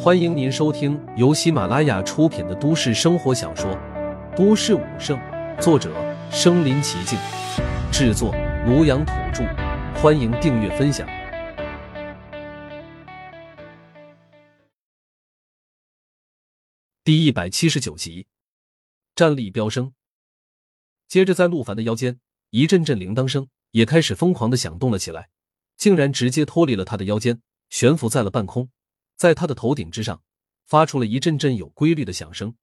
欢迎您收听由喜马拉雅出品的都市生活小说《都市武圣》，作者：身临其境，制作：庐阳土著。欢迎订阅分享。第一百七十九集，战力飙升。接着，在陆凡的腰间，一阵阵铃铛声也开始疯狂的响动了起来，竟然直接脱离了他的腰间，悬浮在了半空。在他的头顶之上，发出了一阵阵有规律的响声，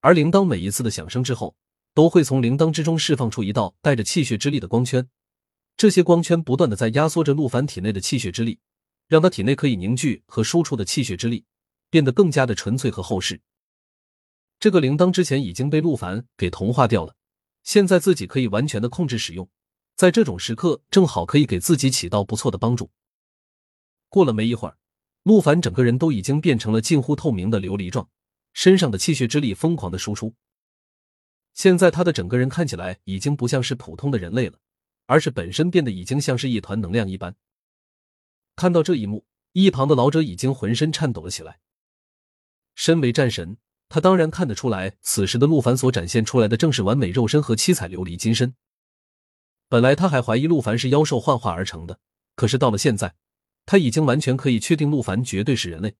而铃铛每一次的响声之后，都会从铃铛之中释放出一道带着气血之力的光圈，这些光圈不断的在压缩着陆凡体内的气血之力，让他体内可以凝聚和输出的气血之力变得更加的纯粹和厚实。这个铃铛之前已经被陆凡给同化掉了，现在自己可以完全的控制使用，在这种时刻正好可以给自己起到不错的帮助。过了没一会儿。陆凡整个人都已经变成了近乎透明的琉璃状，身上的气血之力疯狂的输出。现在他的整个人看起来已经不像是普通的人类了，而是本身变得已经像是一团能量一般。看到这一幕，一旁的老者已经浑身颤抖了起来。身为战神，他当然看得出来，此时的陆凡所展现出来的正是完美肉身和七彩琉璃金身。本来他还怀疑陆凡是妖兽幻化而成的，可是到了现在。他已经完全可以确定，陆凡绝对是人类，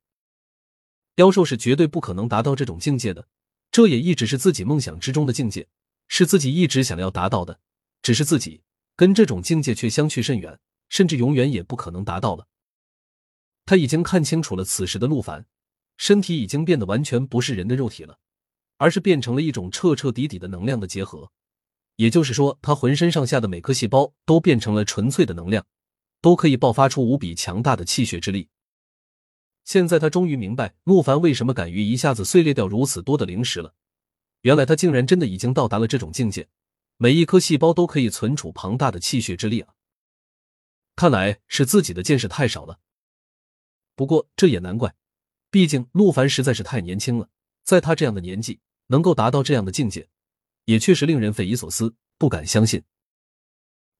妖兽是绝对不可能达到这种境界的。这也一直是自己梦想之中的境界，是自己一直想要达到的。只是自己跟这种境界却相去甚远，甚至永远也不可能达到了。他已经看清楚了，此时的陆凡身体已经变得完全不是人的肉体了，而是变成了一种彻彻底底的能量的结合。也就是说，他浑身上下的每颗细胞都变成了纯粹的能量。都可以爆发出无比强大的气血之力。现在他终于明白陆凡为什么敢于一下子碎裂掉如此多的灵石了。原来他竟然真的已经到达了这种境界，每一颗细胞都可以存储庞大的气血之力啊！看来是自己的见识太少了。不过这也难怪，毕竟陆凡实在是太年轻了，在他这样的年纪能够达到这样的境界，也确实令人匪夷所思，不敢相信。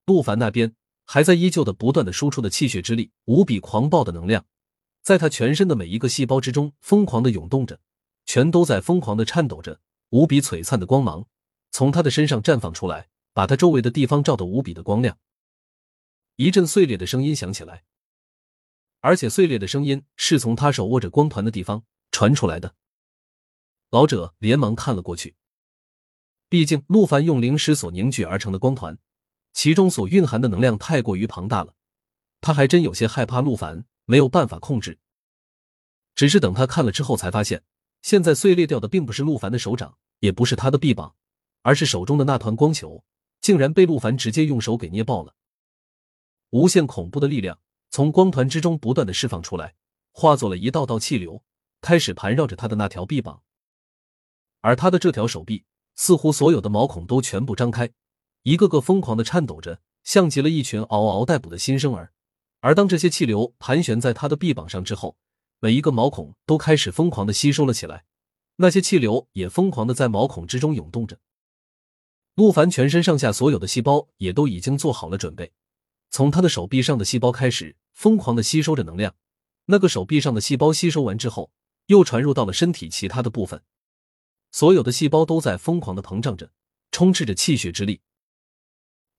陆凡那边。还在依旧的不断的输出的气血之力，无比狂暴的能量，在他全身的每一个细胞之中疯狂的涌动着，全都在疯狂的颤抖着，无比璀璨的光芒从他的身上绽放出来，把他周围的地方照得无比的光亮。一阵碎裂的声音响起来，而且碎裂的声音是从他手握着光团的地方传出来的。老者连忙看了过去，毕竟陆凡用灵石所凝聚而成的光团。其中所蕴含的能量太过于庞大了，他还真有些害怕陆凡没有办法控制。只是等他看了之后，才发现现在碎裂掉的并不是陆凡的手掌，也不是他的臂膀，而是手中的那团光球，竟然被陆凡直接用手给捏爆了。无限恐怖的力量从光团之中不断的释放出来，化作了一道道气流，开始盘绕着他的那条臂膀。而他的这条手臂，似乎所有的毛孔都全部张开。一个个疯狂的颤抖着，像极了一群嗷嗷待哺的新生儿。而当这些气流盘旋在他的臂膀上之后，每一个毛孔都开始疯狂的吸收了起来，那些气流也疯狂的在毛孔之中涌动着。陆凡全身上下所有的细胞也都已经做好了准备，从他的手臂上的细胞开始疯狂的吸收着能量。那个手臂上的细胞吸收完之后，又传入到了身体其他的部分，所有的细胞都在疯狂的膨胀着，充斥着气血之力。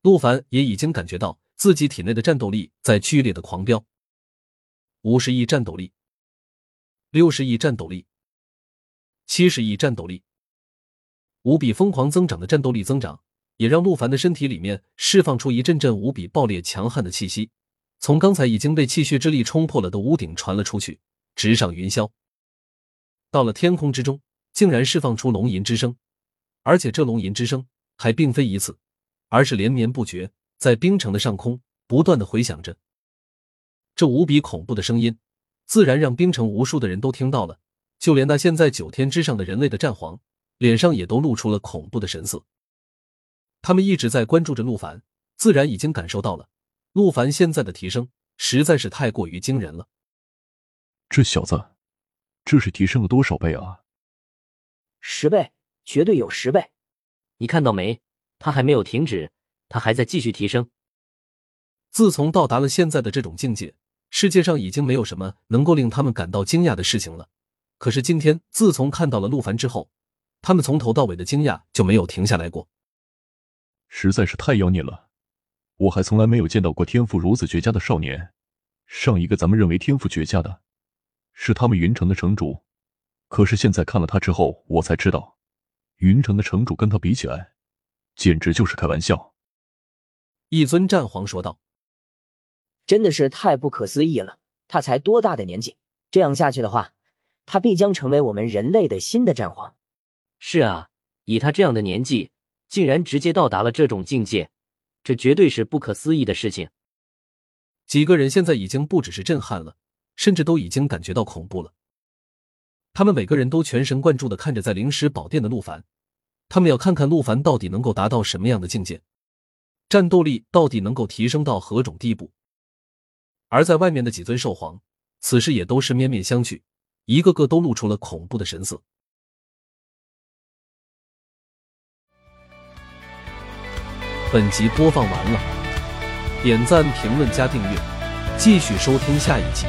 陆凡也已经感觉到自己体内的战斗力在剧烈的狂飙，五十亿战斗力，六十亿战斗力，七十亿战斗力，无比疯狂增长的战斗力增长，也让陆凡的身体里面释放出一阵阵无比爆裂强悍的气息，从刚才已经被气血之力冲破了的屋顶传了出去，直上云霄，到了天空之中，竟然释放出龙吟之声，而且这龙吟之声还并非一次。而是连绵不绝，在冰城的上空不断的回响着。这无比恐怖的声音，自然让冰城无数的人都听到了。就连那现在九天之上的人类的战皇，脸上也都露出了恐怖的神色。他们一直在关注着陆凡，自然已经感受到了陆凡现在的提升实在是太过于惊人了。这小子，这是提升了多少倍啊？十倍，绝对有十倍。你看到没？他还没有停止，他还在继续提升。自从到达了现在的这种境界，世界上已经没有什么能够令他们感到惊讶的事情了。可是今天，自从看到了陆凡之后，他们从头到尾的惊讶就没有停下来过。实在是太妖孽了！我还从来没有见到过天赋如此绝佳的少年。上一个咱们认为天赋绝佳的，是他们云城的城主。可是现在看了他之后，我才知道，云城的城主跟他比起来，简直就是开玩笑。一尊战皇说道：“真的是太不可思议了！他才多大的年纪？这样下去的话，他必将成为我们人类的新的战皇。”是啊，以他这样的年纪，竟然直接到达了这种境界，这绝对是不可思议的事情。几个人现在已经不只是震撼了，甚至都已经感觉到恐怖了。他们每个人都全神贯注的看着在灵石宝殿的陆凡，他们要看看陆凡到底能够达到什么样的境界，战斗力到底能够提升到何种地步。而在外面的几尊兽皇，此时也都是面面相觑，一个个都露出了恐怖的神色。本集播放完了，点赞、评论、加订阅，继续收听下一集。